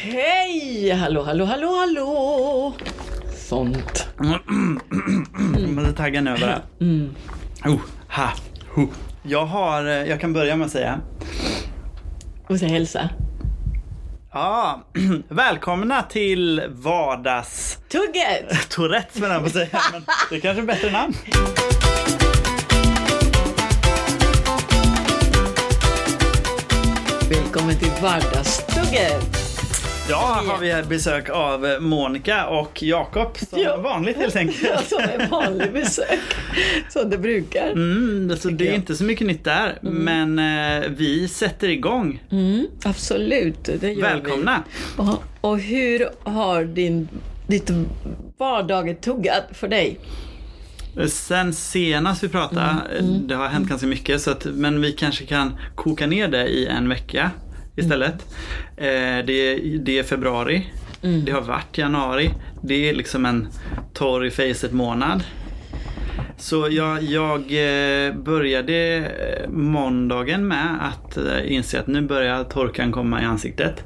Hej! Hallå, hallå, hallå, hallå! Sånt. Jag måste tagga nu bara. Oh, ha, ho. Jag har, eh, jag kan börja med att säga. Och så hälsa. Ja, välkomna till vardags... Tugget! Tourettes menar jag på att säga, men det är kanske är bättre namn. Välkommen till Vardagstugget! Ja, har vi besök av Monica och Jakob som Ja. vanligt helt enkelt. Som en vanlig besök. Som det brukar. Mm, så det är jag. inte så mycket nytt där, men eh, vi sätter igång. Mm, absolut, det gör Välkomna! vi. Och, och hur har din, ditt vardag tuggat för dig? Sen senast vi pratade, det har hänt ganska mycket, så att, men vi kanske kan koka ner det i en vecka istället. Eh, det, det är februari, det har varit januari, det är liksom en torr i facet månad. Så jag, jag eh, började eh, måndagen med att inse att nu börjar torkan komma i ansiktet.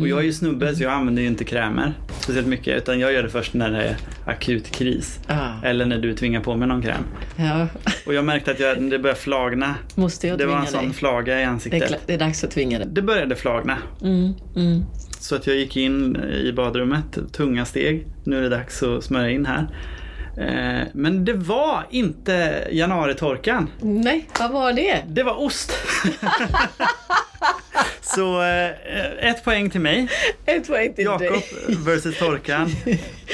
Och jag är ju snubbe så jag använder ju inte krämer speciellt mycket utan jag gör det först när det är akut kris. Ah. Eller när du tvingar på mig någon kräm. Ja, Och jag märkte att jag, det började flagna. måste jag Det var en sån dig? flaga i Det är, ansiktet. klart- det är dags att tvinga dig. Det började flagna. Mm, mm. Så att jag gick in i badrummet, tunga steg. Nu är det dags att smörja in här. Eh, Men det var inte januaritorkan. Nej, vad var det? Det var ost. Så eh, ett poäng till mig. Ett poäng till Jakob dig. versus torkan.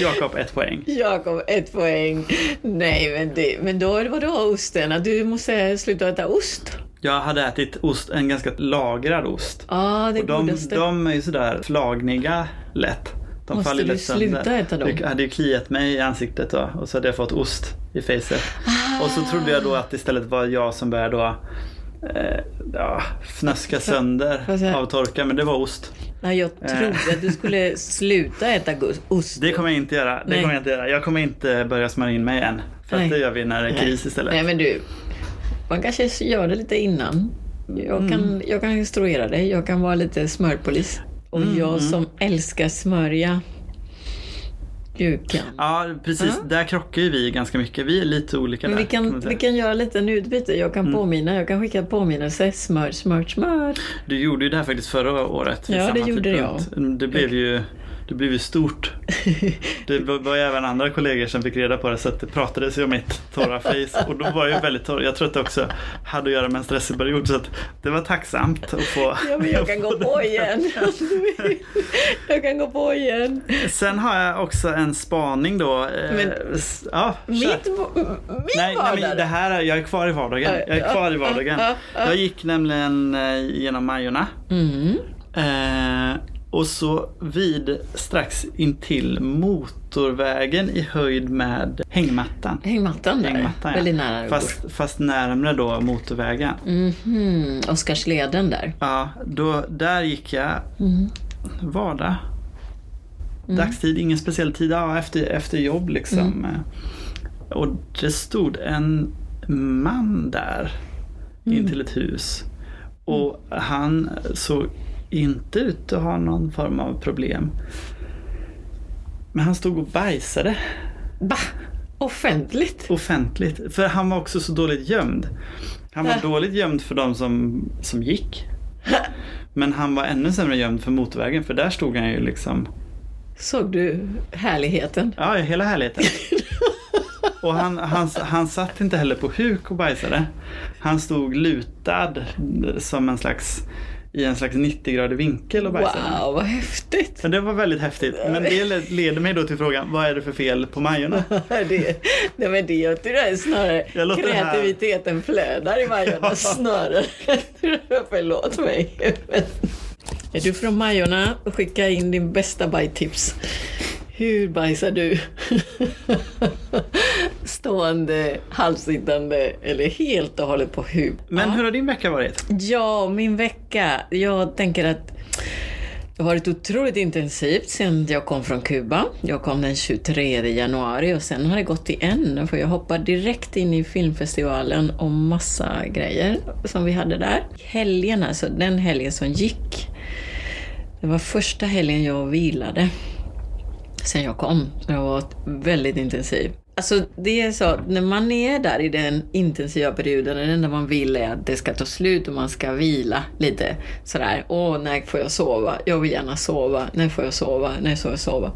Jakob ett poäng. Jakob, ett poäng. Nej, men, det, men då var det osten. Du måste sluta äta ost. Jag hade ätit ost, en ganska lagrad ost. Ja, det Och de, godaste. de är ju sådär flagniga lätt. De Måste faller du sönder. sluta äta dem? Det hade ju kliat mig i ansiktet då och så hade jag fått ost i facet. Och så trodde jag då att istället var jag som började då eh, ja, fnöska sönder av torka men det var ost. Nej, jag trodde att du skulle sluta äta ost. Det kommer jag inte göra. Det Nej. kommer jag inte göra. Jag kommer inte börja smörja in mig än. För Nej. att det gör vi när det är kris istället. Nej, men du. Man kanske gör det lite innan. Jag kan, Mm. jag kan instruera dig. Jag kan vara lite smörpolis. Och Mm, jag som älskar smörja. Du kan. Ja precis, där krockar ju vi ganska mycket. Vi är lite olika Men där. vi kan, säga. vi kan göra lite en utbyte. Jag Mm. kan påminna. Jag kan skicka påminnelse. Smör, smör, smör. Du gjorde ju det här faktiskt förra året. Ja, det gjorde tidpunkt. Det blev ju det blev ju stort. Det var ju även andra kollegor som fick reda på det så att det pratades ju om mitt torra face och då var jag ju väldigt torr. Jag tror att det också hade att göra med en stressig period så att det var tacksamt att få. Ja, men jag kan gå på igen. jag kan gå på igen. Sen har jag också en spaning då. eh, Men- ja. Mitt, min Nej, nej vardag. men det här är, jag är kvar i vardagen. Jag är kvar i vardagen. Ja, ja, ja. Jag gick nämligen eh, genom Majorna. Mm. Eh, och så vid strax intill motorvägen i höjd med hängmattan. Hängmattan där. Hängmattan, ja. Väldigt nära. Fast, fast närmre då motorvägen. Mhm. Oscarsleden där. Ja, då, där gick jag Mm. vardag. Dagstid, ingen speciell tid. Ja, efter, efter jobb liksom. Mm. Och det stod en man där Mm. in till ett hus. Och han såg inte ut att ha någon form av problem. Men han stod och bajsade Bah! Offentligt. offentligt. För han var också så dåligt gömd. Han var Äh. dåligt gömd för de som, som gick. Men han var ännu sämre gömd för motorvägen för där stod han ju liksom, Såg du härligheten? ja hela härligheten. Och han, han, han satt inte heller på huk och bajsade. Han stod lutad som en slags, i en slags 90-gradig vinkel och bajsade. Wow, vad häftigt! Men det var väldigt häftigt. Men det leder mig då till frågan, vad är det för fel på Majorna? det, nej men det, jag tror är snarare Jag det här- kreativiteten flödar i Majorna Ja. snarare. Förlåt mig. Men, är du från Majorna? Skicka in din bästa bajtips. Hur bajsar du? Stående, halvsittande eller helt och hållet på huk? Men hur har din vecka varit? Ja, min vecka. Jag tänker att det har varit otroligt intensivt sedan jag kom från Kuba. Jag kom den 23 januari och sen har det gått i en. För jag hoppade direkt in i filmfestivalen och massa grejer som vi hade där. Helgen, alltså den helgen som gick, Det var första helgen jag vilade sen jag kom. Så jag var väldigt intensiv. Alltså det är så, när man är där i den intensiva perioden, det enda man vill är att det ska ta slut och man ska vila lite. Sådär, åh när får jag sova? Jag vill gärna sova. När får jag sova? När får jag sova?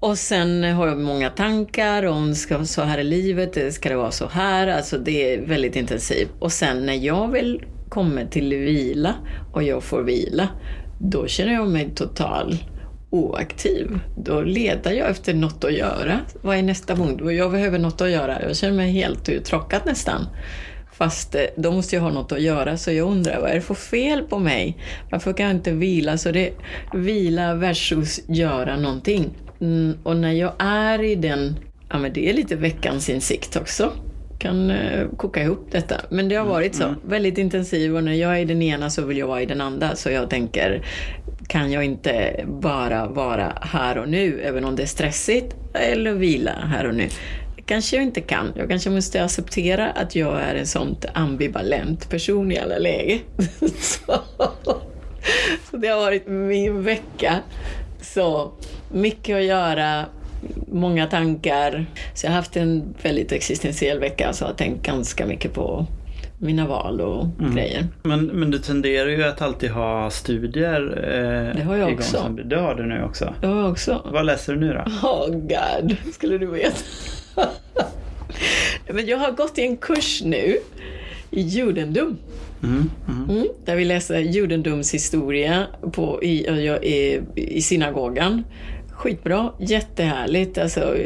Och sen har jag många tankar om ska så här i livet, ska det vara så här? Alltså det är väldigt intensivt. Och sen när jag väl kommer till vila och jag får vila, då känner jag mig total oaktiv. Då letar jag efter något att göra. Vad är nästa punkt? Jag behöver något att göra. Jag känner mig helt uttråkad nästan. Fast eh, då måste jag ha något att göra, så jag undrar vad är det för fel på mig? Varför kan jag inte vila? Så det vila versus göra någonting. Mm, och när jag är i den, ja men det är lite veckans insikt också kan eh, koka ihop detta. Men det har varit så, mm. väldigt intensiv och när jag är i den ena så vill jag vara i den andra. Så jag tänker, kan jag inte bara vara här och nu, även om det är stressigt, eller vila här och nu? kanske jag inte kan. Jag kanske måste acceptera att jag är en sån ambivalent person i alla lägen. så, så det har varit min vecka. Så mycket att göra, många tankar. Så jag har haft en väldigt existentiell vecka, så jag har tänkt ganska mycket på mina val och mm. grejer. Men, men du tenderar ju att alltid ha studier eh, Det har jag också. Som, det har du nu också. Det har jag också. Vad läser du nu då? Oh god, skulle du veta. men jag har gått i en kurs nu i judendom. Mm, mm. Mm, där vi läser judendums historia på, i, i, i synagogan. Skitbra, jättehärligt. Alltså,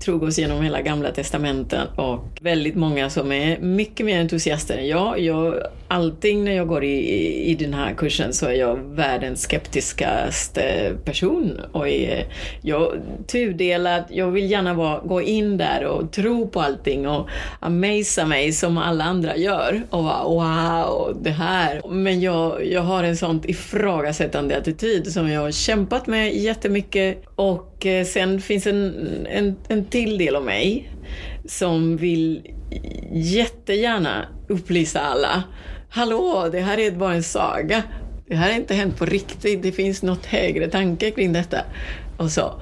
tror oss genom hela gamla testamenten och väldigt många som är mycket mer entusiaster än jag. jag allting när jag går i, i den här kursen så är jag världens skeptiskaste person. Och är, jag tudelad, jag vill gärna vara, gå in där och tro på allting och amazea mig som alla andra gör. Och bara, wow, det här. Men jag, jag har en sån ifrågasättande attityd som jag har kämpat med jättemycket. Och eh, sen finns en, en, en till del av mig som vill jättegärna upplysa alla hallå, det här är bara en saga. Det här har inte hänt på riktigt. Det finns något högre tanke kring detta. Och så.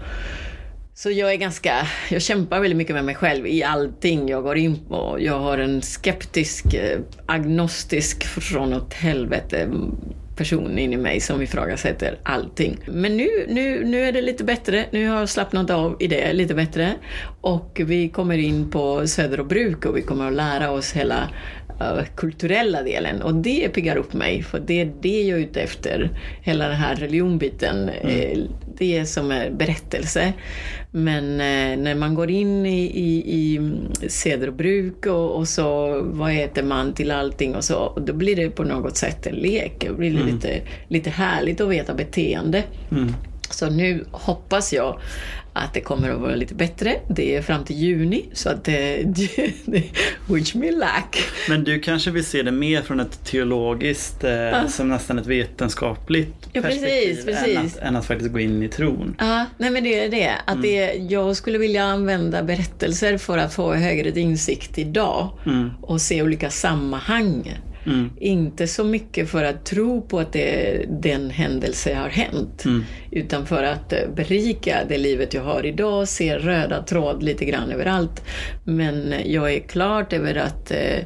Så jag är ganska, jag kämpar väldigt mycket med mig själv i allting jag går in på. Jag har en skeptisk, eh, agnostisk från åt helvete mm, person in i mig som ifrågasätter allting. Men nu, nu, nu är det lite bättre. Nu har jag slappnat av i det lite bättre. Och vi kommer in på Söder och Bruk och vi kommer att lära oss hela kulturella delen och det piggar upp mig för det är det jag är ute efter. Hela den här religionbiten, mm. Eh, det är som en berättelse. Men eh, när man går in i, i, i seder och bruk och, och, så vad äter man till allting och så, då blir det på något sätt en lek. Det blir mm. lite, lite härligt att veta beteende. Mm. Så nu hoppas jag att det kommer att vara lite bättre. Det är fram till juni, så att det, det wish me luck. Men du kanske vill se det mer från ett teologiskt, eh, som nästan ett vetenskapligt ja, perspektiv precis, precis. Än, att, än, att, faktiskt gå in i tron. Ja, nej men det är det. Att mm. det, jag skulle vilja använda berättelser för att få högre insikt idag mm. och se olika sammanhang. Mm. Inte så mycket för att tro på att det, den händelse har hänt, mm. utan för att eh, berika det livet jag har idag, se röda tråd lite grann överallt. Men jag är klart över att, eh,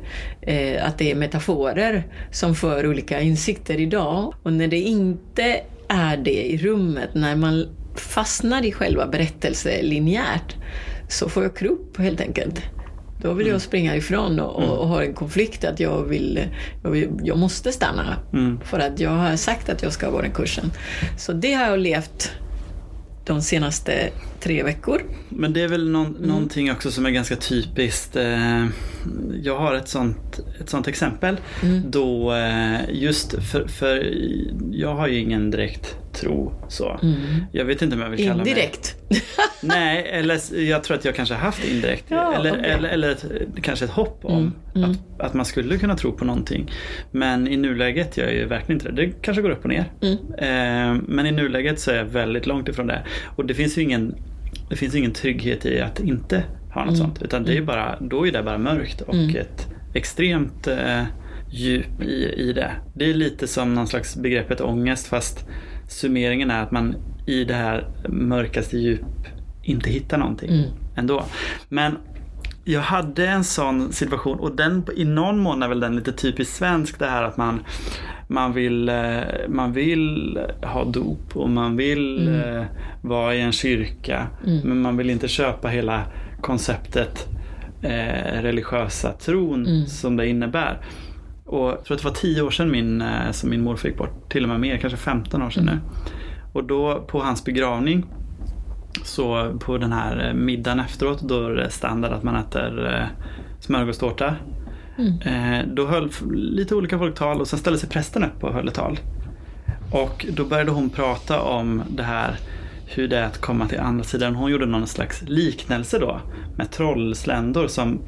eh, att det är metaforer som för olika insikter idag. Och när det inte är det i rummet, när man fastnar i själva berättelsen linjärt, så får jag kropp helt enkelt. Då vill jag mm. springa ifrån och, och, och ha en konflikt att jag vill, jag, vill, jag måste stanna. Mm. För att jag har sagt att jag ska gå den kursen. Så det har jag levt de senaste tre veckor. Men det är väl någon, mm. någonting också som är ganska typiskt. Eh, jag har ett sånt, ett sånt exempel mm. då eh, just för, för jag har ju ingen direkt tro så. Mm. Jag vet inte om jag vill kalla Indirekt? mig... Nej, eller jag tror att jag kanske haft indirekt. Ja, eller, okay. eller, eller ett, kanske ett hopp om mm. Mm. Att, att man skulle kunna tro på någonting. Men i nuläget jag är jag verkligen inte det. Det kanske går upp och ner. Mm. Eh, men i nuläget så är jag väldigt långt ifrån det. Och det finns ju ingen, det finns ingen trygghet i att inte ha något mm. sånt. Utan det är bara, då är det bara mörkt och mm. ett extremt eh, djup i, i det. Det är lite som någon slags begreppet ångest fast summeringen är att man i det här mörkaste djup inte hittar någonting Mm. ändå. Men jag hade en sån situation och den i någon mån är väl den lite typiskt svensk det här att man man vill, eh, man vill ha dop och man vill Mm. eh, vara i en kyrka men man vill inte köpa hela konceptet eh, religiösa tron Mm. som det innebär. Och jag tror att det var tio år sedan min, eh, som min morfar gick bort, till och med mer, kanske 15 år sedan Mm. nu. Och då på hans begravning så på den här eh, middagen efteråt då är det standard att man äter eh, smörgåstårta. Eh, då höll lite olika folk tal och sen ställde sig prästen upp och höll ett tal. Och då började hon prata om det här hur det är att komma till andra sidan. Hon gjorde någon slags liknelse då med trollsländor som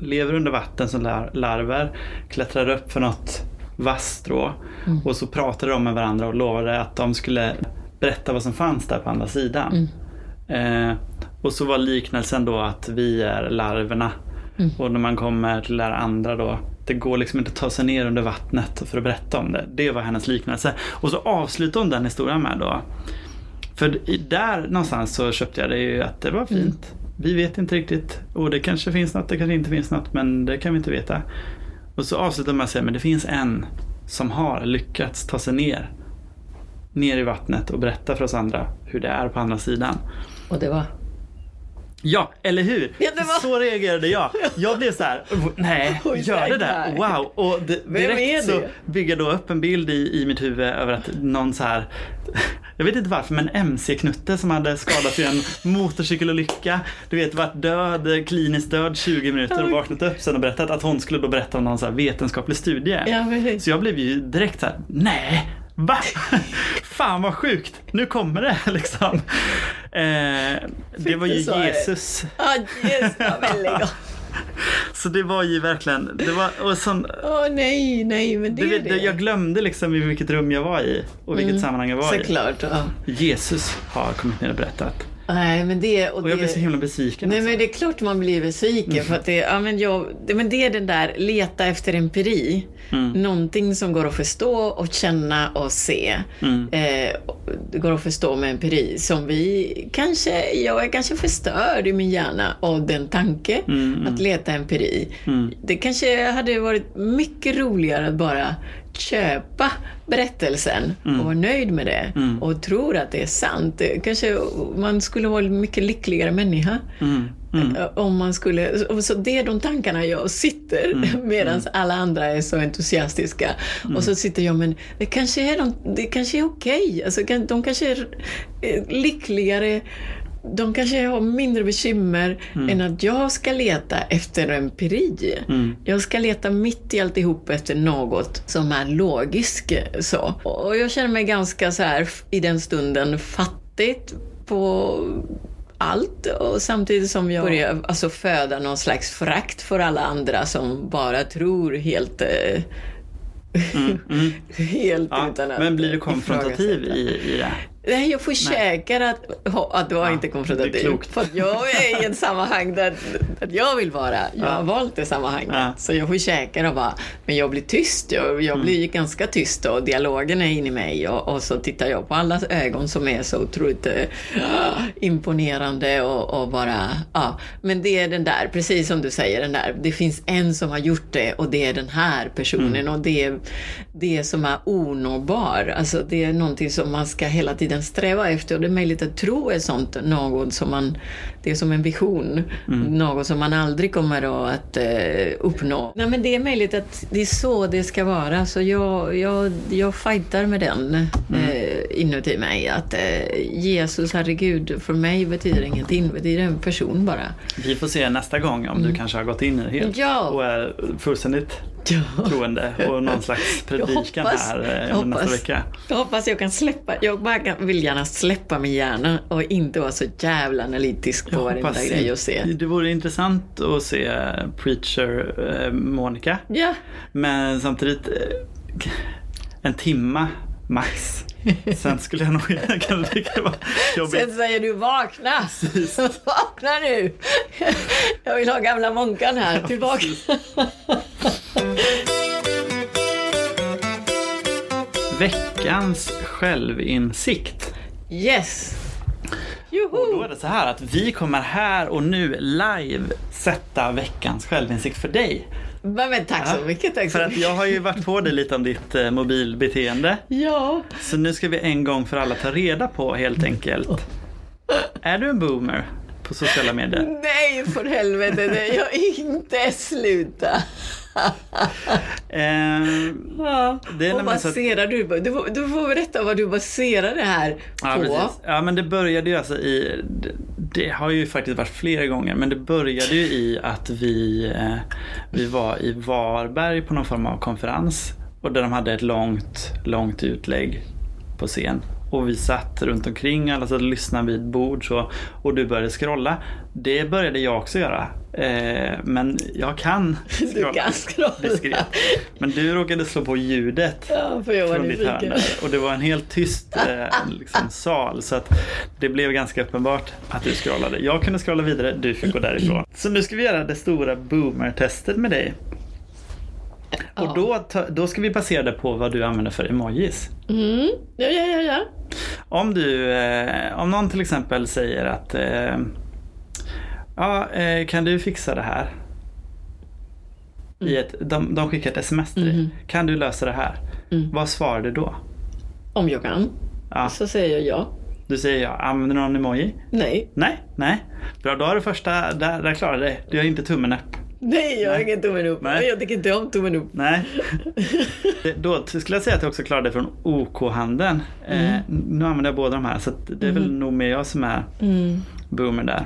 lever under vatten som lar- larver, klättrar upp för något vasstrå och så pratade de med varandra och lovade att de skulle berätta vad som fanns där på andra sidan. Eh, och så var liknelsen då att vi är larverna och när man kommer till det andra då det går liksom inte att ta sig ner under vattnet för att berätta om det. Det var hennes liknelse. Och så avslutar hon den historien med då. För där någonstans så köpte jag det ju att det var fint. Vi vet inte riktigt. Och det kanske finns något, det kanske inte finns något. Men det kan vi inte veta. Och så avslutar man med att säga, men det finns en som har lyckats ta sig ner. Ner i vattnet och berätta för oss andra hur det är på andra sidan. Och det var? Ja, eller hur? Ja, var- Så reagerade jag. Jag blev så här, nej, Oj, gör det där. Wow. Och direkt så bygger jag då upp en bild i, i mitt huvud över att någon så här, jag vet inte varför, men MC-knutte som hade skadat sig i en motorcykelolycka. Du vet, varit död, kliniskt död 20 minuter och vaknat upp sen och berättat att hon skulle då berätta om någon så här vetenskaplig studie. Ja. Så jag blev ju direkt så här, nej, va? Fan vad sjukt, nu kommer det liksom. Eh, det var ju du. Jesus. Ja, lägg av. Så det var ju verkligen, det var, och sån, Åh nej, nej, men det det, är det. Mm. jag glömde liksom i vilket rum jag var i och vilket sammanhang jag var i. Såklart. Ja. Jesus har kommit ner och berättat. Nej, men det... Och, Och jag det... blev så himla besviken. Nej alltså. men det är klart man blir besviken Mm. för att det, ja, men jag, det, men det är den där leta efter empiri. Mm. Någonting som går att förstå och känna och se. Mm. Eh, det går att förstå med empiri som vi kanske, jag är kanske förstörd i min hjärna av den tanke Mm, att leta empiri. Mm. Det kanske hade varit mycket roligare att bara köpa berättelsen och vara nöjd med det Mm. och tror att det är sant. Kanske man skulle vara en mycket lyckligare människa Mm. Mm. Eh, om man skulle... Så det är de tankarna jag sitter Mm. medan alla andra är så entusiastiska. Och så sitter jag, men det kanske är, de, det kanske är okej. Alltså, kan- de kanske är eh, lyckligare de kanske har mindre bekymmer än att jag ska leta efter empiri. Mm. Jag ska leta mitt i alltihop efter något som är logiskt. Så. Och jag känner mig ganska så här i den stunden fattigt på allt och samtidigt som jag börjar alltså, föda någon slags frakt för alla andra som bara tror helt eh, Mm. Helt Ja, utan att men blir du konfrontativ i, i det? Nej, jag försäkrar att, att det var Ja, inte det konfrontativt. är klokt. För jag är i ett sammanhang där, där jag vill vara. Jag har valt det sammanhanget. Ja. Så jag försäkrar bara, men jag blir tyst. Jag, jag blir Mm. ganska tyst och dialogen är inne i mig. Och, och så tittar jag på allas ögon som är så otroligt eh, imponerande och, och bara, ja. Men det är den där, precis som du säger, den där. Det finns en som har gjort det och det är den här personen. Mm. Och det är det som är onåbar. Alltså det är någonting som man ska hela tiden sträva efter. Och det är möjligt att tro är sånt något som man, det är som en vision. Mm. Något som man aldrig kommer att eh, uppnå. Nej men det är möjligt att det är så det ska vara. Så jag, jag, jag fightar med den eh, inuti mig. Att eh, Jesus, herregud, för mig betyder ingenting. Det betyder en person bara. Vi får se nästa gång om du kanske har gått in i det helt Mm. Ja. och är fullständigt Ja. troende och någon slags predikan hoppas- här eh, jag under nästa hoppas. vecka. Jag hoppas jag kan släppa, jag bara kan, vill gärna släppa min hjärna och inte vara så jävla analytisk på Jag varenda hoppas grej jag ser. Det vore intressant att se eh, Preacher eh, Monica. Ja, Men samtidigt eh, en timma max. Sen skulle jag nog kunna tycka det var jobbigt. sen säger du vakna! vakna nu! Jag vill ha gamla Månkan här, tillbaka. Veckans självinsikt. Yes! Och Joho! då är det så här att vi kommer här och nu live sätta veckans självinsikt för dig. Men, tack så mycket. Tack så För att jag har ju varit på dig lite om ditt eh, mobilbeteende. Ja. Så nu ska vi en gång för alla ta reda på helt enkelt. Är du en boomer på sociala medier? Nej, för helvete. det- Jag inte sluta. Ehm, Ja. Det är och så att- baserar du, du, får, du får berätta vad du baserar det här Ja, på. precis. Ja, men det började ju alltså i... Det, det har ju faktiskt varit flera gånger, men det började ju i att vi, eh, vi var i Varberg på någon form av konferens. Och där de hade ett långt, långt utlägg på scen. Och vi satt runt omkring, alla satt och lyssnade vid bord så, och du började scrolla. Det började jag också göra. Eh, men jag kan Du scrolla. kan diskret. Men du råkade slå på ljudet Ja, för jag var från ditt hörn. Och det var en helt tyst eh, liksom, sal. Så att det blev ganska uppenbart att du scrollade. Jag kunde scrolla vidare, du fick gå därifrån. Så nu ska vi göra det stora boomer-testet med dig. Och Ja. då, ta- då ska vi basera det på vad du använder för emojis. Mm. Ja, ja, ja, ja. Om du, eh, om någon till exempel säger att eh, Ja, eh, kan du fixa det här? I ett, de, de skickar ett sms till dig. Mhm. Kan du lösa det här? Mm. Vad svarar du då? Om jag kan, Ja. så säger jag ja. Du säger ja. Använder du någon emoji? Nej. Nej, nej. Bra, då har du första, där, där klarar du dig. Du har inte tummen upp. Nej, jag har ingen tummen upp. Nej. Jag tycker inte om tummen upp. Nej. Det- Då skulle jag säga att jag också klarar dig från OK-handeln. Eh, nu använder jag båda de här så det är väl nog mer jag som är Mm. boomer där.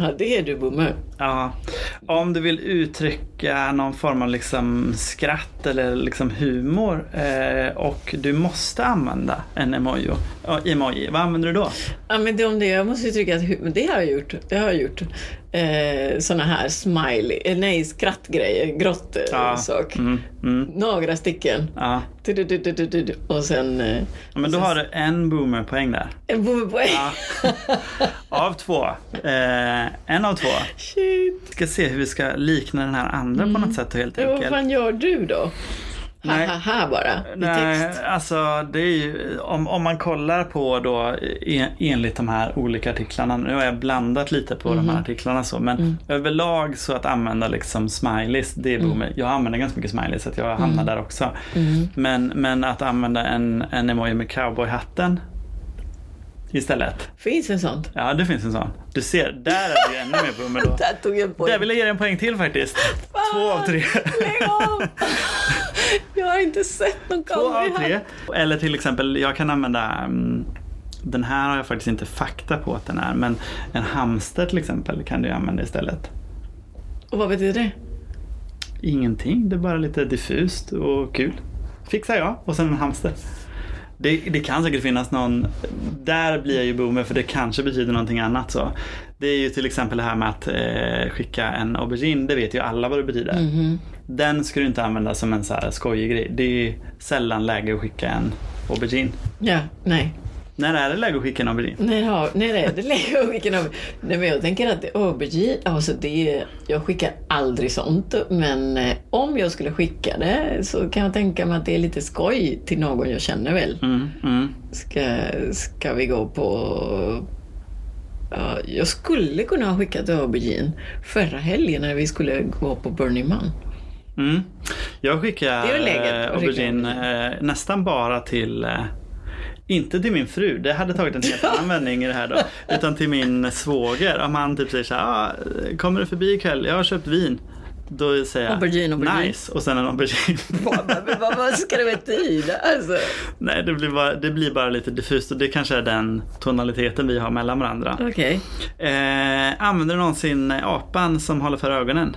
Ja, det är du boomer. Ja. Om du vill uttrycka någon form av liksom skratt eller liksom humor eh, och du måste använda en emoji, emoji. Vad använder du då? Ja, men det om det, jag måste ju tycka att det har jag gjort. Det har jag gjort. Eh, såna här smiley, eh, nej skrattgrejer, grått eh, Ja. sak. Mm, mm, Några stycken. ja. Du, du, du. Och sen eh, Ja, Men då har du en boomerpoäng där. en boomerpoäng. Av två. Eh, en av två. Shit. Ska se hur vi ska likna den här andra på något sätt helt Ja, vad enkelt. fan gör du då? Nej. Ha, ha, ha bara, Nej, text. alltså det är ju, om, om man kollar på då en, enligt de här olika artiklarna, nu har jag blandat lite på de här artiklarna så, men överlag så att använda liksom smileys, det är boomer. Jag använder ganska mycket smileys så att jag hamnar där också. Men, men att använda en, en emoji med cowboyhatten istället. Finns en sån? Ja, det finns en sån. Du ser, där är ju ännu mer boomer då. Där tog jag en poäng. Där vill jag ge dig en poäng till faktiskt. Två av tre. Lägg av! Jag har inte sett någon Två av cowboyhatt. tre. Eller till exempel, jag kan använda mm, den här har jag faktiskt inte fakta på att den är, men en hamster till exempel kan du använda istället. Och vad betyder det? Ingenting, det är bara lite diffust och kul. Fixar jag och sen en hamster. Det, det kan säkert finnas någon, där blir jag ju boomer för det kanske betyder någonting annat så. Det är ju till exempel det här med att eh, skicka en aubergine, det vet ju alla vad det betyder. Mhm. Den ska du inte använda som en så här skojig grej. Det är sällan läge att skicka en aubergine. Ja, nej. När är det läge att skicka en aubergine? Nej, ja, nej, nej det lägger jag vilken av... Nej, men jag tänker att aubergine, alltså det, jag skickar aldrig sånt. Men eh, om jag skulle skicka det så kan jag tänka mig att det är lite skoj till någon jag känner väl. Mm, mm. Ska, ska vi gå på... Ja, jag skulle kunna ha skickat aubergine förra helgen när vi skulle gå på Burning Man. Mm. Jag skickar läget eh, att skicka aubergine eh, nästan bara till eh, inte till min fru, det hade tagit en helt annan vändning i det här då. Utan till min svåger. Om han typ säger så här, ah, kommer du förbi ikväll? Jag har köpt vin. Då säger jag Aubergine, aubergine. nice och sen en aubergine. Vad, vad, vad ska det betyda? Alltså. Nej, det blir, bara, det blir bara lite diffust och det kanske är den tonaliteten vi har mellan varandra. Okej. Eh, använder du någonsin apan som håller för ögonen?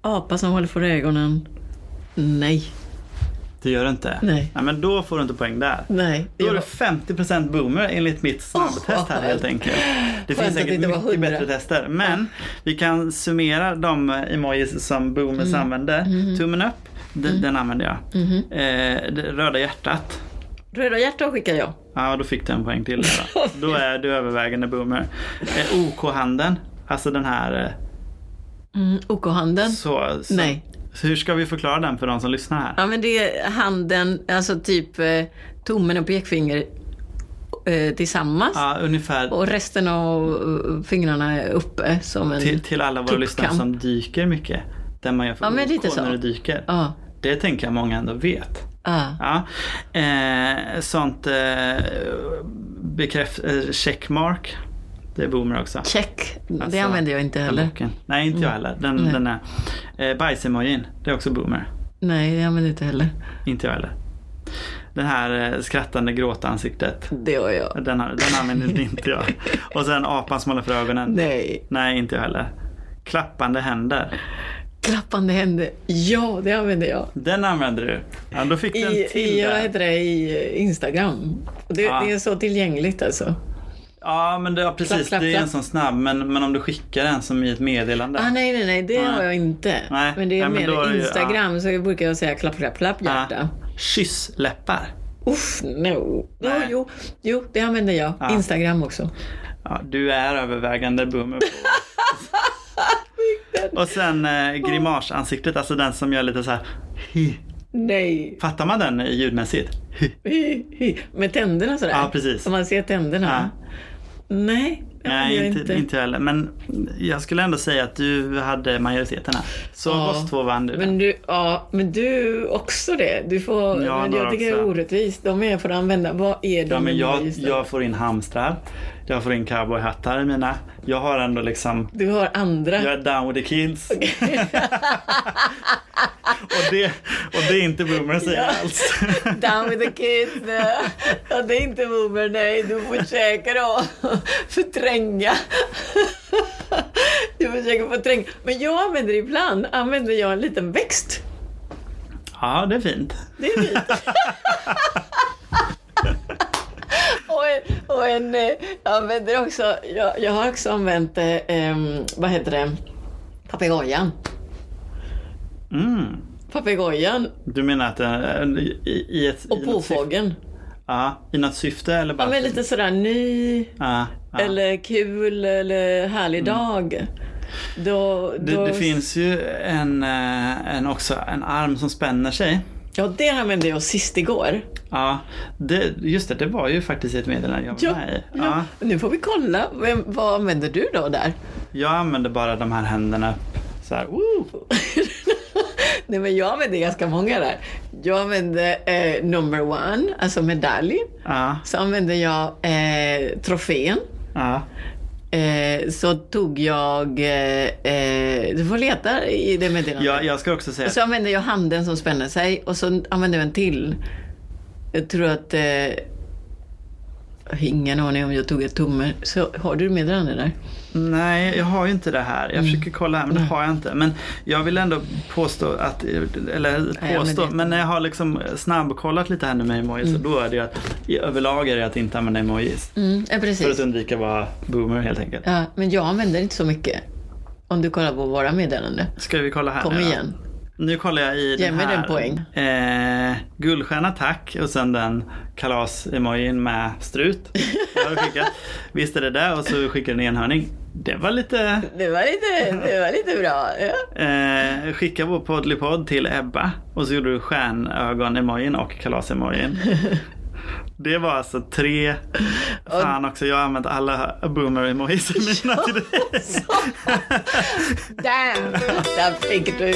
Apa som håller för ögonen. Nej. Det gör du inte? Nej. Ja, men då får du inte poäng där. Nej. Då är du 50% boomer enligt mitt snabbtest här helt enkelt. Det finns det säkert var mycket 100. bättre tester. Men vi kan summera de emojis som boomers Mm. använder. Tummen upp, den, den använder jag. Mhm. Eh, det röda hjärtat. Röda hjärtan skickar jag. Ja, då fick du en poäng till där då. Då är du övervägande boomer. Eh, OK-handen, alltså den här eh, Mm, OK-handen. så, så, Nej. Så hur ska vi förklara den för de som lyssnar här? Ja, men det är handen, alltså typ eh, tummen och pekfinger eh, tillsammans. Ja, ungefär Och resten av eh, fingrarna är uppe som en... till, till alla våra tuppkam. lyssnare som dyker mycket. Där man gör för Ja, men OK när du dyker. Ja. Det tänker jag många ändå vet. ja. Ja. Eh, sånt eh, bekräft, eh, checkmark. Det är boomer också. Check. det Alltså, använder jag inte heller. boken. Nej, inte jag heller. Den, Nej. den är. Eh, bajsemojin, det är också boomer. Nej, det använder jag inte heller. Inte jag heller. Den här eh, skrattande gråtansiktet. Det gör jag. Den, har, den använder inte jag. Och sen apan som håller för ögonen. Nej. Nej, inte jag heller. Klappande händer. Klappande händer. Ja, det använder jag. Den använder du. Ja, då fick du en till i, där. heter det, i Instagram. Det, Ja. det är så tillgängligt alltså. Ja, men det, ja, precis. Klapp, klapp, det är en sån snabb. Men, men om du skickar den som i ett meddelande. Ah, nej, nej, nej, det Nej. har jag inte. Nej. Men det är Ja, men mer är ju- Instagram så brukar jag säga klapp, klapp, klapp, hjärta. Ja. Kyssläppar. Uff, no. Nej. jo, jo, det använder jag. Ja. Instagram också. Ja, du är övervägande boomer. Och sen eh, grimasansiktet, alltså den som gör lite så här. Hi. Nej. Fattar man den ljudmässigt? Med tänderna sådär. Ja, precis. Så man ser tänderna. Nej, använder Nej, jag inte, inte. inte heller. Men jag skulle ändå säga att du hade majoriteten här. Så Ja. oss två vann du. Men du, ja, men du också det. Du får, Ja, men jag tycker det är också. orättvist. De är får använda. Vad är de Ja, men jag, jag får in hamstrar. Jag får in cowboyhattar i mina. Jag har ändå liksom Du har andra. Jag är down with the kids. och, det, och det är inte boomer att säga Ja. alls. Down with the kids. Ja, det är inte boomer, nej. Du försöker då förtränga. Du försöker förtränga. Men jag använder ibland använder jag en liten växt. ja, det är fint. Det är fint. Och en, och en eh, jag använder också, jag, jag har också använt, eh, vad heter det, papegojan. Mm. Papegojan Du menar att det är i, i ett... och påfågeln. ja, I något syfte eller bara... Ja, men lite sådär ny, Ja, ja. eller kul, eller härlig dag. Då, Det, då, det finns ju en, eh, en, också, en arm som spänner sig. Ja, det använde jag sist igår. Ja, det, just det, det var ju faktiskt ett meddelande jag var Ja, med i. ja. Ja, Nu får vi kolla. Vem, vad använder du då där? jag använde bara de här händerna upp. Så här. Nej, men jag använde ganska många där. Jag använde eh, number one, alltså medalj. Ja, Så använde jag eh, trofén. ja. Eh, så tog jag, eh, eh, du får leta i det meddelandet. Jag, jag ska också säga Och så använde jag handen som spänner sig och så använde jag en till. Jag tror att... Eh, ingen aning om jag tog ett tumme. Så har du meddelande där? Nej, jag har ju inte det här. Mm. Jag försöker kolla här, men det har jag inte. Men jag vill ändå påstå att, eller men påstå, det- men när jag har liksom snabbkollat lite här nu med emojis, så då är det att i överlag är det att inte använda emojis. Mm, ja, För precis. att undvika att vara boomer helt enkelt. Ja, men jag använder inte så mycket. Om du kollar på våra meddelanden. Ska vi kolla här Kom nu då? Nu kollar jag i Ge den mig här. den poäng. Eh, guldstjärna tack och sen den kalas-emojin med strut. Visst är det där och så skickar den enhörning. Det var lite... Det var lite, det var lite bra. Ja. Eh, skicka vår poddlypodd till Ebba och så gjorde du stjärnögon-emojin och kalas-emojin. Det var alltså tre... Fan också, jag har använt alla boomer-emojis i mina till dig. Damn! Där fick du.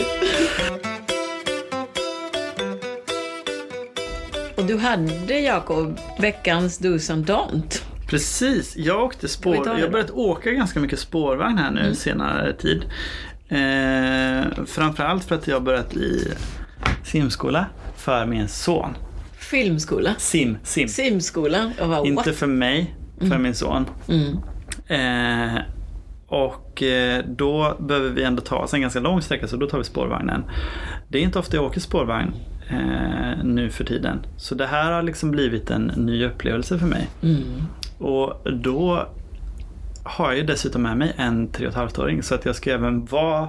Och du hade, Jakob, veckans dos and don't. Precis, jag åkte spår. Jag har börjat åka ganska mycket spårvagn här nu senare tid. Eh, framförallt för att jag har börjat i simskola för min son. Filmskola. Sim, sim. Simskola. Jag bara, Inte för mig, för min son. Mm. Eh, och eh, då behöver vi ändå ta oss en ganska lång sträcka så då tar vi spårvagnen. Det är inte ofta jag åker spårvagn eh, nu för tiden. Så det här har liksom blivit en ny upplevelse för mig. Mm. Och då har jag ju dessutom med mig en 3,5-åring så att jag ska även vara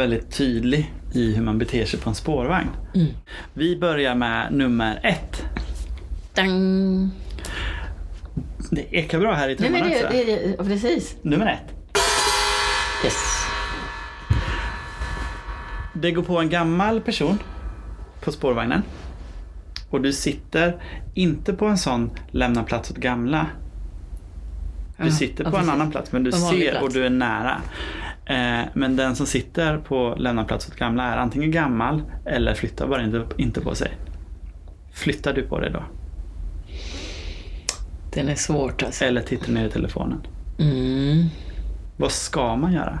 väldigt tydlig i hur man beter sig på en spårvagn. Mm. Vi börjar med nummer ett. Dang. Det ekar bra här i det, också. det, det, ja, precis. Nummer ett. Yes. det går på en gammal person på spårvagnen och du sitter inte på en sån lämna plats åt gamla. Du sitter ja, på en annan plats men du ser plats. och du är nära. Eh, men den som sitter på lämna plats åt gamla är antingen gammal eller flyttar bara inte, inte på sig. Flyttar du på dig då? Den är svårt alltså. Eller tittar ner i telefonen? Mm. Vad ska man göra?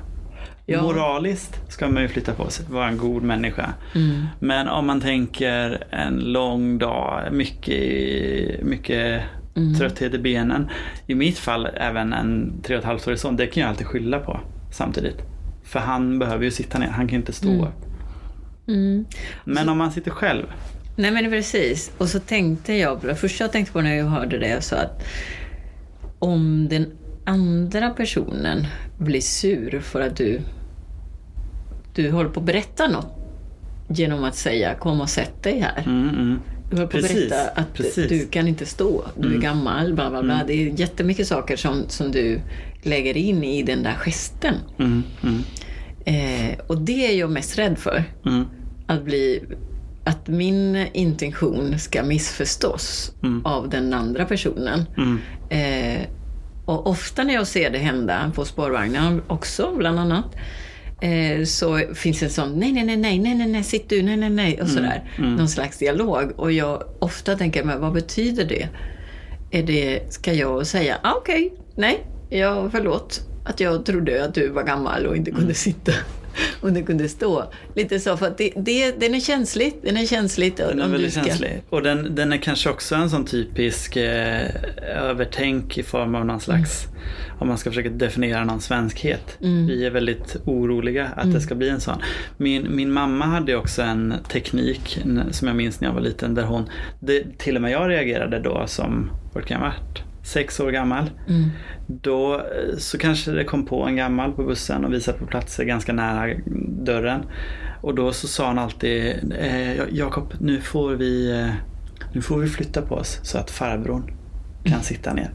Ja. Moraliskt ska man ju flytta på sig, vara en god människa. Mm. Men om man tänker en lång dag, mycket, mycket Mm. trötthet i benen. I mitt fall även en tre och ett halvt årig son, det kan jag alltid skylla på samtidigt. För han behöver ju sitta ner, han kan inte stå Mm. upp. Mm. Men om man sitter själv, Nej men precis. Och så tänkte jag, det första jag tänkte på när jag hörde det så att om den andra personen blir sur för att du, du håller på att berätta något genom att säga kom och sätt dig här. mm, mm. Du håller på att berätta att precis. du kan inte stå, du är gammal, bla bla bla. Det är jättemycket saker som, som du lägger in i den där gesten. Mm, mm, Eh, och det är jag mest rädd för. mm, Att, bli, att min intention ska missförstås Mm. av den andra personen. mm, Eh, och ofta när jag ser det hända på spårvagnar också, bland annat, eh, så finns det en sån nej, nej, nej, nej, nej, nej, nej, sitt du, nej, nej, nej, och sådär. mm. Någon slags dialog. Och jag ofta tänker, men vad betyder det? Är det, ska jag säga, ah, okej, nej, ja, förlåt att jag trodde att du var gammal och inte kunde sitta och inte kunde stå. Lite så, för att det, det, den är känsligt. Den är känsligt. Den är om du väldigt ska- känslig. Och den, den är kanske också en sån typisk eh, övertänk i form av någon slags, om man ska försöka definiera någon svenskhet. Mm. Vi är väldigt oroliga att det ska bli en sån. Min, min mamma hade också en teknik som jag minns när jag var liten där hon, det, till och med jag reagerade då som, vad kan jag varit? Sex år gammal. Mm. Då eh, så kanske det kom på en gammal på bussen och vi satt på platser ganska nära dörren. Och då så sa han alltid eh, "Ja- Jakob nu får vi eh, nu får vi flytta på oss så att farbrorn kan sitta ner.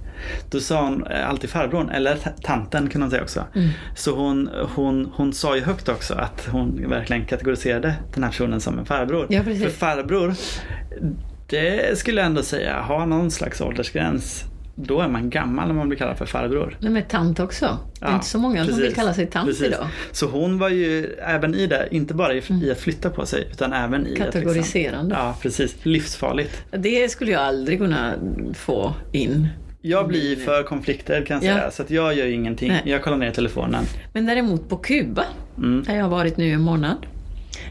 Då sa hon alltid farbrorn, eller tanten kan man säga också. Mm. Så hon, hon, hon sa ju högt också att hon verkligen kategoriserade den här personen som en farbror. Ja. För farbror, det skulle jag ändå säga, har någon slags åldersgräns. Då är man gammal när man blir kallad för farbror. Nej, men tant också. Det är Ja, inte så många som precis. vill kalla sig tant Precis. idag. Så hon var ju även i det, inte bara i, i att flytta på sig utan även i att... Liksom, Kategoriserande. ja, precis. Livsfarligt. Det skulle jag aldrig kunna få in. Jag blir för konflikter kan jag Ja. säga, så att jag gör ingenting. Nej. Jag kollar ner telefonen. Men däremot på Kuba, Mm. där jag har varit nu i en månad,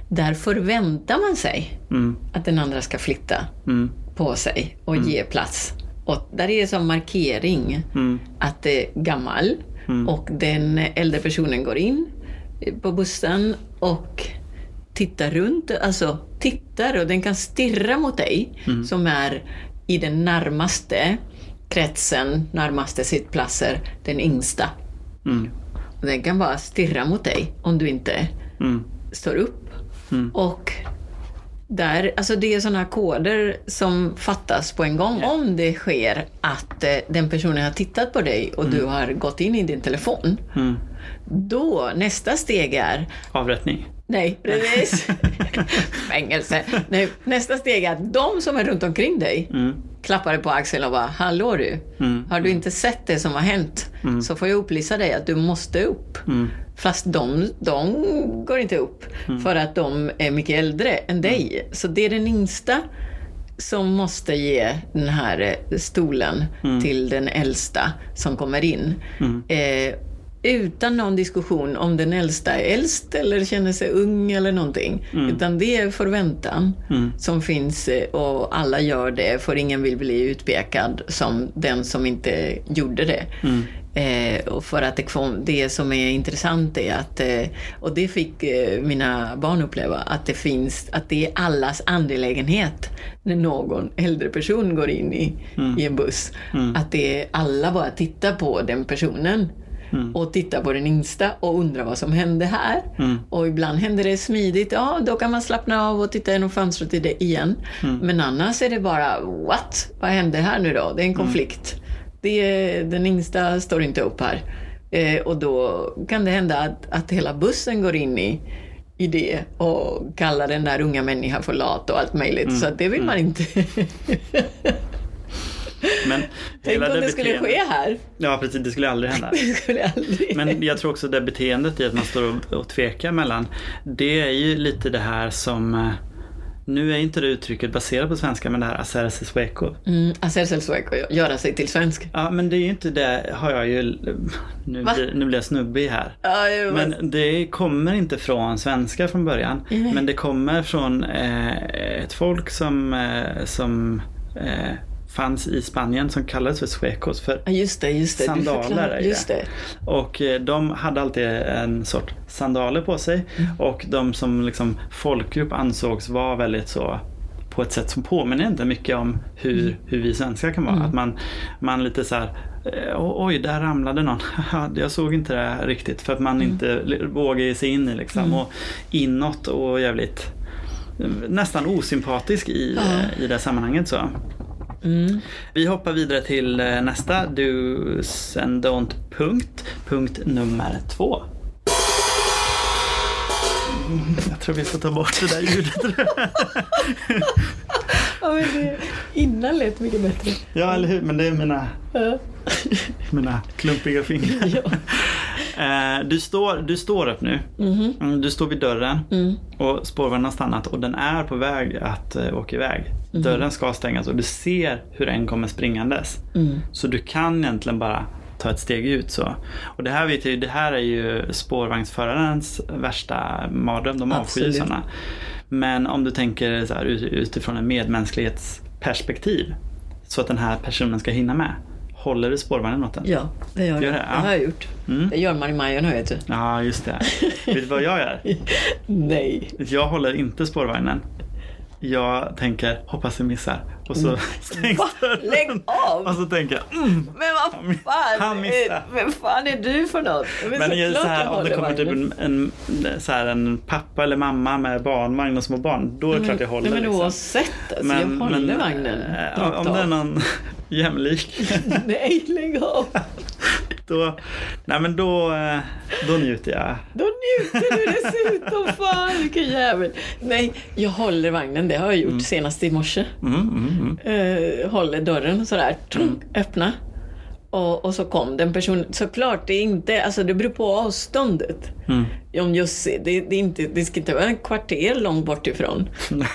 där förväntar man sig Mm. att den andra ska flytta Mm. på sig och ge plats. Och där är det som markering Mm. att det är gammal och den äldre personen går in på bussen och tittar runt, alltså tittar och den kan stirra mot dig som är i den närmaste kretsen, närmaste sittplatser, den yngsta. Mm. Och den kan bara stirra mot dig om du inte Mm. står upp. Mm. Och där, alltså det är sådana koder som fattas på en gång om det sker att eh, den personen har tittat på dig och du har gått in i din telefon. Mm. Då, nästa steg är Avrättning. Nej, precis. Fängelse. Nej, nästa steg är att de som är runt omkring dig Mm. Klappar dig på axeln och bara ”Hallå du, Mm. har du inte sett det som har hänt så får jag upplysa dig att du måste upp”. Mm. Fast de, de går inte upp för att de är mycket äldre än dig. Så det är den yngsta som måste ge den här stolen till den äldsta som kommer in. Eh, utan någon diskussion om den äldsta är äldst eller känner sig ung eller någonting. Utan det är förväntan som finns eh, och alla gör det för ingen vill bli utpekad som den som inte gjorde det. Eh, och för att det, kom, det som är intressant är att, eh, och det fick eh, mina barn uppleva, att det finns, att det är allas angelägenhet när någon äldre person går in i, i en buss. Att det är alla bara tittar på den personen och tittar på den yngsta och undrar vad som hände här. Och ibland händer det smidigt, ja då kan man slappna av och titta genom fönstret i det igen. Men annars är det bara, what? Vad hände här nu då? Det är en konflikt. Det den yngsta står inte upp här. Eh, och då kan det hända att, att hela bussen går in i, idé och kalla den där unga människan för lat och allt möjligt. Mm. Så det vill man inte. Men Tänk om det skulle beteendet- ske här. Ja precis, det skulle aldrig hända. Skulle aldrig... Men jag tror också det beteendet i att man står och, och tvekar mellan. Det är ju lite det här som eh, nu är inte det uttrycket baserat på svenska men det här hacerse sueco. Mm, hacerse el sueco, göra sig till svensk. Ja men det är ju inte det har jag ju Nu, blir, nu blir jag snubbig här. Ja, jo, Men det kommer inte från svenska från början. Nej. Men det kommer från eh, ett folk som, eh, som eh, fanns i Spanien som kallades för suecos. För, just det, just det. Sandaler. Just det. och eh, de hade alltid en sort sandaler på sig. Mm. Och de som liksom folkgrupp ansågs vara väldigt så på ett sätt som påminner inte mycket om hur, Mm. hur vi svenskar kan vara. Att man, man lite så här, eh, oj där ramlade någon. Jag såg inte det riktigt för att man Mm. inte vågar ge sig in i liksom. Och inåt och jävligt eh, nästan osympatisk i, eh, i det sammanhanget. så. Mm. Vi hoppar vidare till eh, nästa do's and don't punkt. Punkt nummer två. Jag tror vi ska ta bort det där ljudet. Ja, men det, innan lät mycket bättre. Ja, eller hur? Men det är mina, mina klumpiga fingrar. Ja. Eh, Du står, du står upp nu. Mhm. Mm, Du står vid dörren Mm. och spårvagnen har stannat och den är på väg att eh, åka iväg. Dörren ska stängas och du ser hur en kommer springandes. Mm. Så du kan egentligen bara ta ett steg ut så. Och det här vet jag ju, det här är ju spårvagnsförarens värsta mardröm. De avskyr sådana. Men om du tänker så här, ut- utifrån en medmänsklighetsperspektiv. Så att den här personen ska hinna med. Håller du spårvagnen åt den? ja, det gör Gör det? Det Ja. har jag gjort. Mm. Det gör man i Majorna vet du. Ja, just det. vet du vad jag gör? Nej. Jag håller inte spårvagnen. Jag tänker, hoppas jag missar. Och så stängs Va? dörren. Lägg av! Och så tänker jag, mm, Men vad Han fan, missade. är, vem fan är du för något? Men Men det är så här, om det kommer typ vagnen. en, en, så här, en pappa eller mamma med barnvagn och små barn, då är det klart jag håller. Nej, men liksom. oavsett, alltså, jag håller vagnen. eh, rakt om det är någon jämlik, Nej, lägg av! Då, nej men då, eh, då njuter jag. Då njuter du dessutom, fan vilken jävel! Nej, jag håller vagnen, det har jag gjort senast i morse. Mm, mm, mm. Eh, håller dörren sådär, trung, öppna. Och, och så kom den personen. Såklart, det är inte, alltså det beror på avståndet. Mm. Om just, det, det, är inte, det ska inte vara en kvarter långt bort ifrån.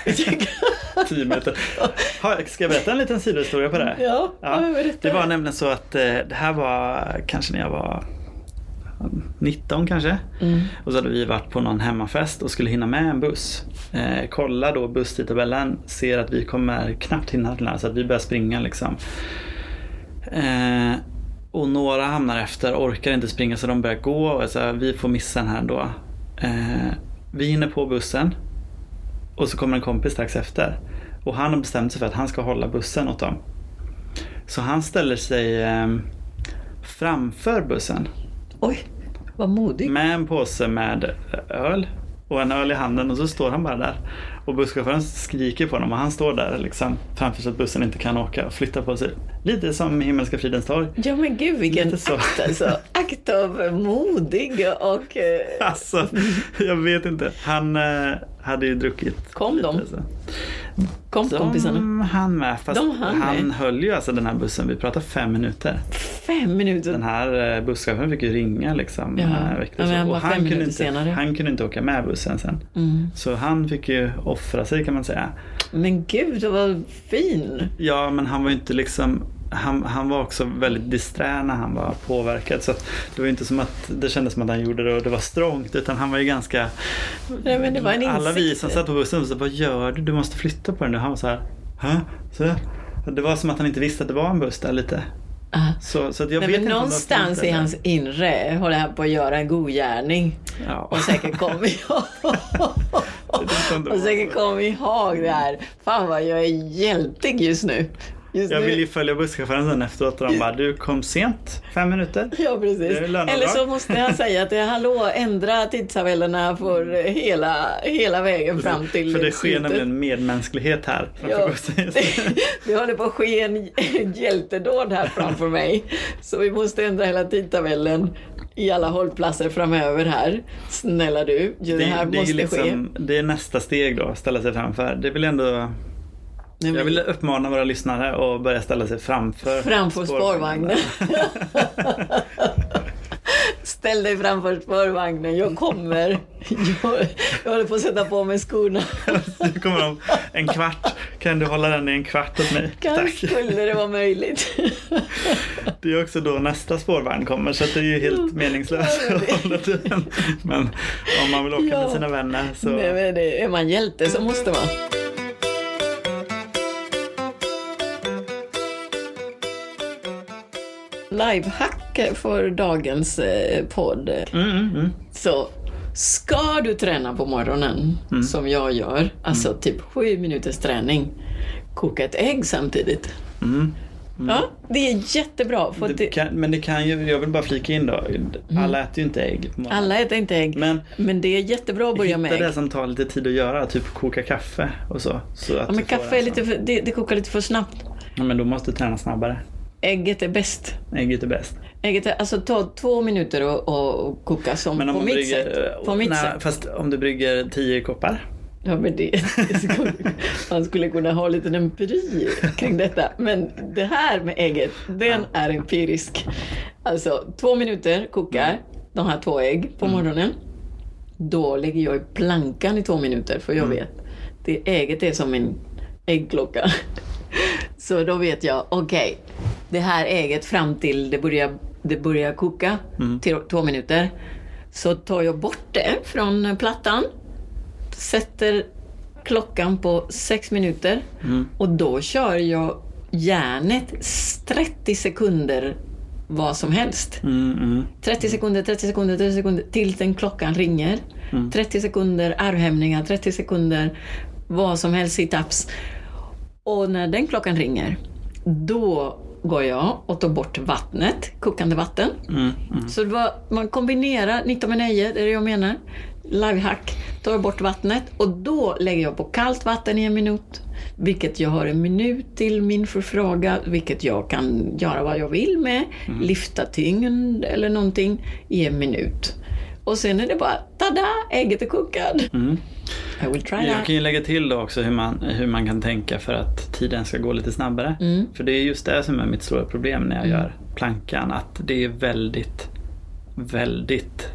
Tio. Ha, Ska jag berätta en liten sidohistoria på det? Ja, ja. Det var nämligen så att eh, det här var kanske när jag var 19 kanske. Mm. Och så hade vi varit på någon hemmafest och skulle hinna med en buss. Eh, kolla då busstidtabellen, ser att vi kommer knappt hinna till den här, så att vi börjar springa liksom. Eh, och några hamnar efter, orkar inte springa så de börjar gå och så här, vi får missa den här då. Eh, vi hinner på bussen och så kommer en kompis strax efter. Och han har bestämt sig för att han ska hålla bussen åt dem. Så han ställer sig eh, framför bussen Oj, vad modig. med en påse med öl och en öl i handen och så står han bara där. Och busschauffören skriker på honom och han står där liksom framför så att bussen inte kan åka och flytta på sig. Lite som Himmelska fridens torg. Ja men gud vilken så. akt alltså. Akt av modig och... Eh, Alltså, jag vet inte. Han eh, hade ju druckit. Kom lite, de? så. kom kompisarna. De hann med. Fast De hann han med. höll ju alltså den här bussen. Vi pratar fem minuter. Fem minuter. Den här eh, busschauffören fick ju ringa liksom. Ja. eh. Ja, men han Och fem kunde inte, senare. han kunde inte åka med bussen sen. Mm. Så han fick ju offra sig kan man säga. Men gud vad fin. Ja, men han var ju inte liksom han, han var också väldigt disträ när han var påverkad. Så det var inte som att det kändes som att han gjorde det och det var strångt. Utan han var ju ganska... Nej, men det var en Alla vi som satt på bussen så vad gör du? Du måste flytta på den nu. Han var så här, Hä? Så, det var som att han inte visste att det var en buss där lite. Ah. Så, så jag Nej, men någonstans i hans inre håller han på att göra en god gärning. Ja. Och säkert kom ihåg. vet inte om det och säkert så. kom ihåg det här. Fan vad jag är hjältig just nu. Just Jag nu- vill ju följa busschauffören sen efteråt och de bara, du kom sent, fem minuter. Ja, precis. Eller så måste han säga att det är hallå, ändra tidtabellerna för hela, hela vägen fram till För det sker slutet. nämligen medmänsklighet här framför Ja, bussen. det håller på att ske en, hjältedåd här framför mig. Så vi måste ändra hela tidtabellen i alla hållplatser framöver här. Snälla du, det, Det, här det, är måste liksom, det är nästa steg då, ställa sig framför. Det vill ändå, ske. Jag vill uppmana våra lyssnare att börja ställa sig framför Framför spårvagnen. Ställ dig framför spårvagnen, jag kommer. Jag, jag håller på att sätta på mig skorna. Nu kommer de en kvart. Kan du hålla den i en kvart åt mig? Kan Tack. skulle det vara möjligt. Det är också då nästa spårvagn kommer så det är ju helt meningslöst Ja, att hålla den. Men om man vill åka Ja. med sina vänner så... Nej, men det, är man hjälte så måste man. Livehack för dagens eh, podd. Mm, mm, mm. Så ska du träna på morgonen, Mm. som jag gör, alltså typ sju minuters träning, koka ett ägg samtidigt. Mm. Ja, det är jättebra. För Det det, kan, men det kan ju, jag vill bara flika in då. Alla äter ju inte ägg på morgonen. alla äter inte ägg, men, Men det är jättebra att börja med hitta ägg. det som tar lite tid att göra, typ koka kaffe och så. så att Ja, men kaffe är lite för, det, det kokar lite för snabbt. Ja, men då måste du träna snabbare. Ägget är bäst. Ägget är bäst. Ägget är, alltså ta två minuter och, och, koka som Men om på mitt brygger, sätt. På mitt nej, sätt. Fast om du brygger tio koppar. Ja, men det, det skulle, man skulle kunna ha lite empiri kring detta. Men det här med ägget, den är empirisk. Alltså två minuter kokar de här två ägg på morgonen. Då lägger jag i plankan i två minuter för jag vet. Det ägget är som en äggklocka. Så då vet jag, okej, det här ägget fram till det börjar, det börjar koka till två minuter. Så tar jag bort det från plattan sätter klockan på sex minuter och då kör jag järnet 30 sekunder vad som helst. Mm, mm. 30 sekunder, 30 sekunder, 30 sekunder tills den klockan ringer. 30 sekunder armhävningar, 30 sekunder vad som helst sit-ups. Och när den klockan ringer, då går jag och tar bort vattnet, kokande vatten. Mm, mm. Så var, man kombinerar 19 med 9, det är det jag menar. Livehack, tar bort vattnet och då lägger jag på kallt vatten i en minut. Vilket jag har en minut till min förfrågan, vilket jag kan göra vad jag vill med. Lyfta tyngd eller någonting i en minut. Och sen är det bara, tada, ägget är kokad. Mm. Jag kan ju lägga till då också hur man, hur man kan tänka för att tiden ska gå lite snabbare. Mm. För det är just det som är mitt stora problem när jag gör plankan. Att det är väldigt, väldigt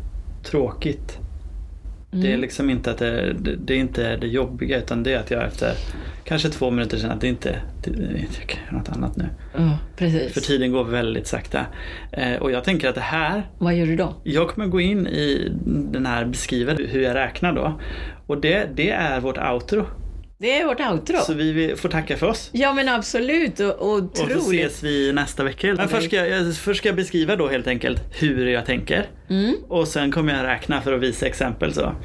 tråkigt. Det Mm. är liksom inte att det, det, det är inte det jobbiga utan det är att jag efter kanske två minuter känner att det inte, det, jag kan göra något annat nu. Ja, precis. För tiden går väldigt sakta. Eh, och jag tänker att det här Vad gör du då? jag kommer gå in i den här beskriven hur jag räknar då. Och det, det är vårt outro. Det är vårt outro. Så vi får tacka för oss. Ja men absolut och, och Och så otroligt. ses vi nästa vecka. Men först ska, jag, först ska jag beskriva då helt enkelt hur jag tänker. Mm. Och sen kommer jag räkna för att visa exempel så.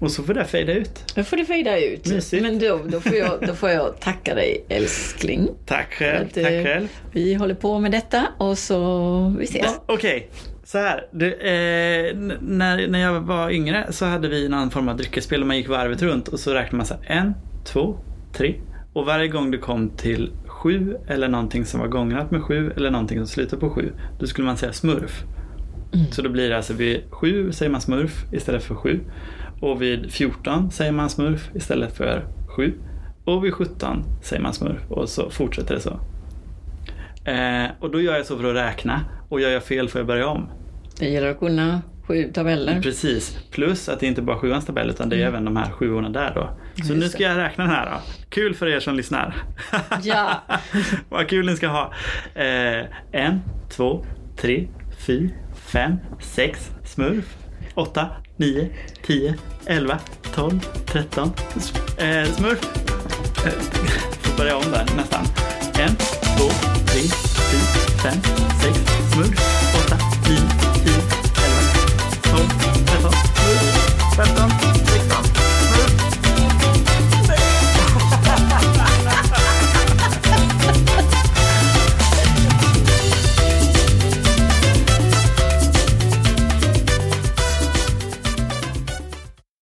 Och så får det fejda ut. Då får det fejda ut. Mysigt. Men då, då, får jag, då får jag tacka dig älskling. Tack själv. Att, eh, Tack själv. Vi håller på med detta och så vi ses. Ja, Okej, så här. Du, eh, när, när jag var yngre så hade vi någon form av dryckesspel och man gick varvet runt och så räknade man så här, en, två, tre. Och varje gång du kom till sju eller någonting som var gångrat med sju eller någonting som slutade på sju, då skulle man säga smurf. Så då blir det alltså vid sju säger man smurf istället för sju. Och vid 14 säger man smurf istället för sju. Och vid 17 säger man smurf och så fortsätter det så. Eh, och då gör jag så för att räkna och gör jag fel får jag börja om. Det gäller att kunna sju tabeller. Precis. Plus att det inte bara är sjuans tabell utan det är även de här sjuorna där då. Så nu ska jag räkna den här då. Kul för er som lyssnar. Ja. Vad kul ni ska ha. Eh, en, två, tre, fyra, fem, sex, smurf. åtta, nio, tio, elva, tolv, tretton. Eh, smurf. Eh, får börja om där nästan. En, två, tre, fyra, fem, sex, smurf. åtta, nio,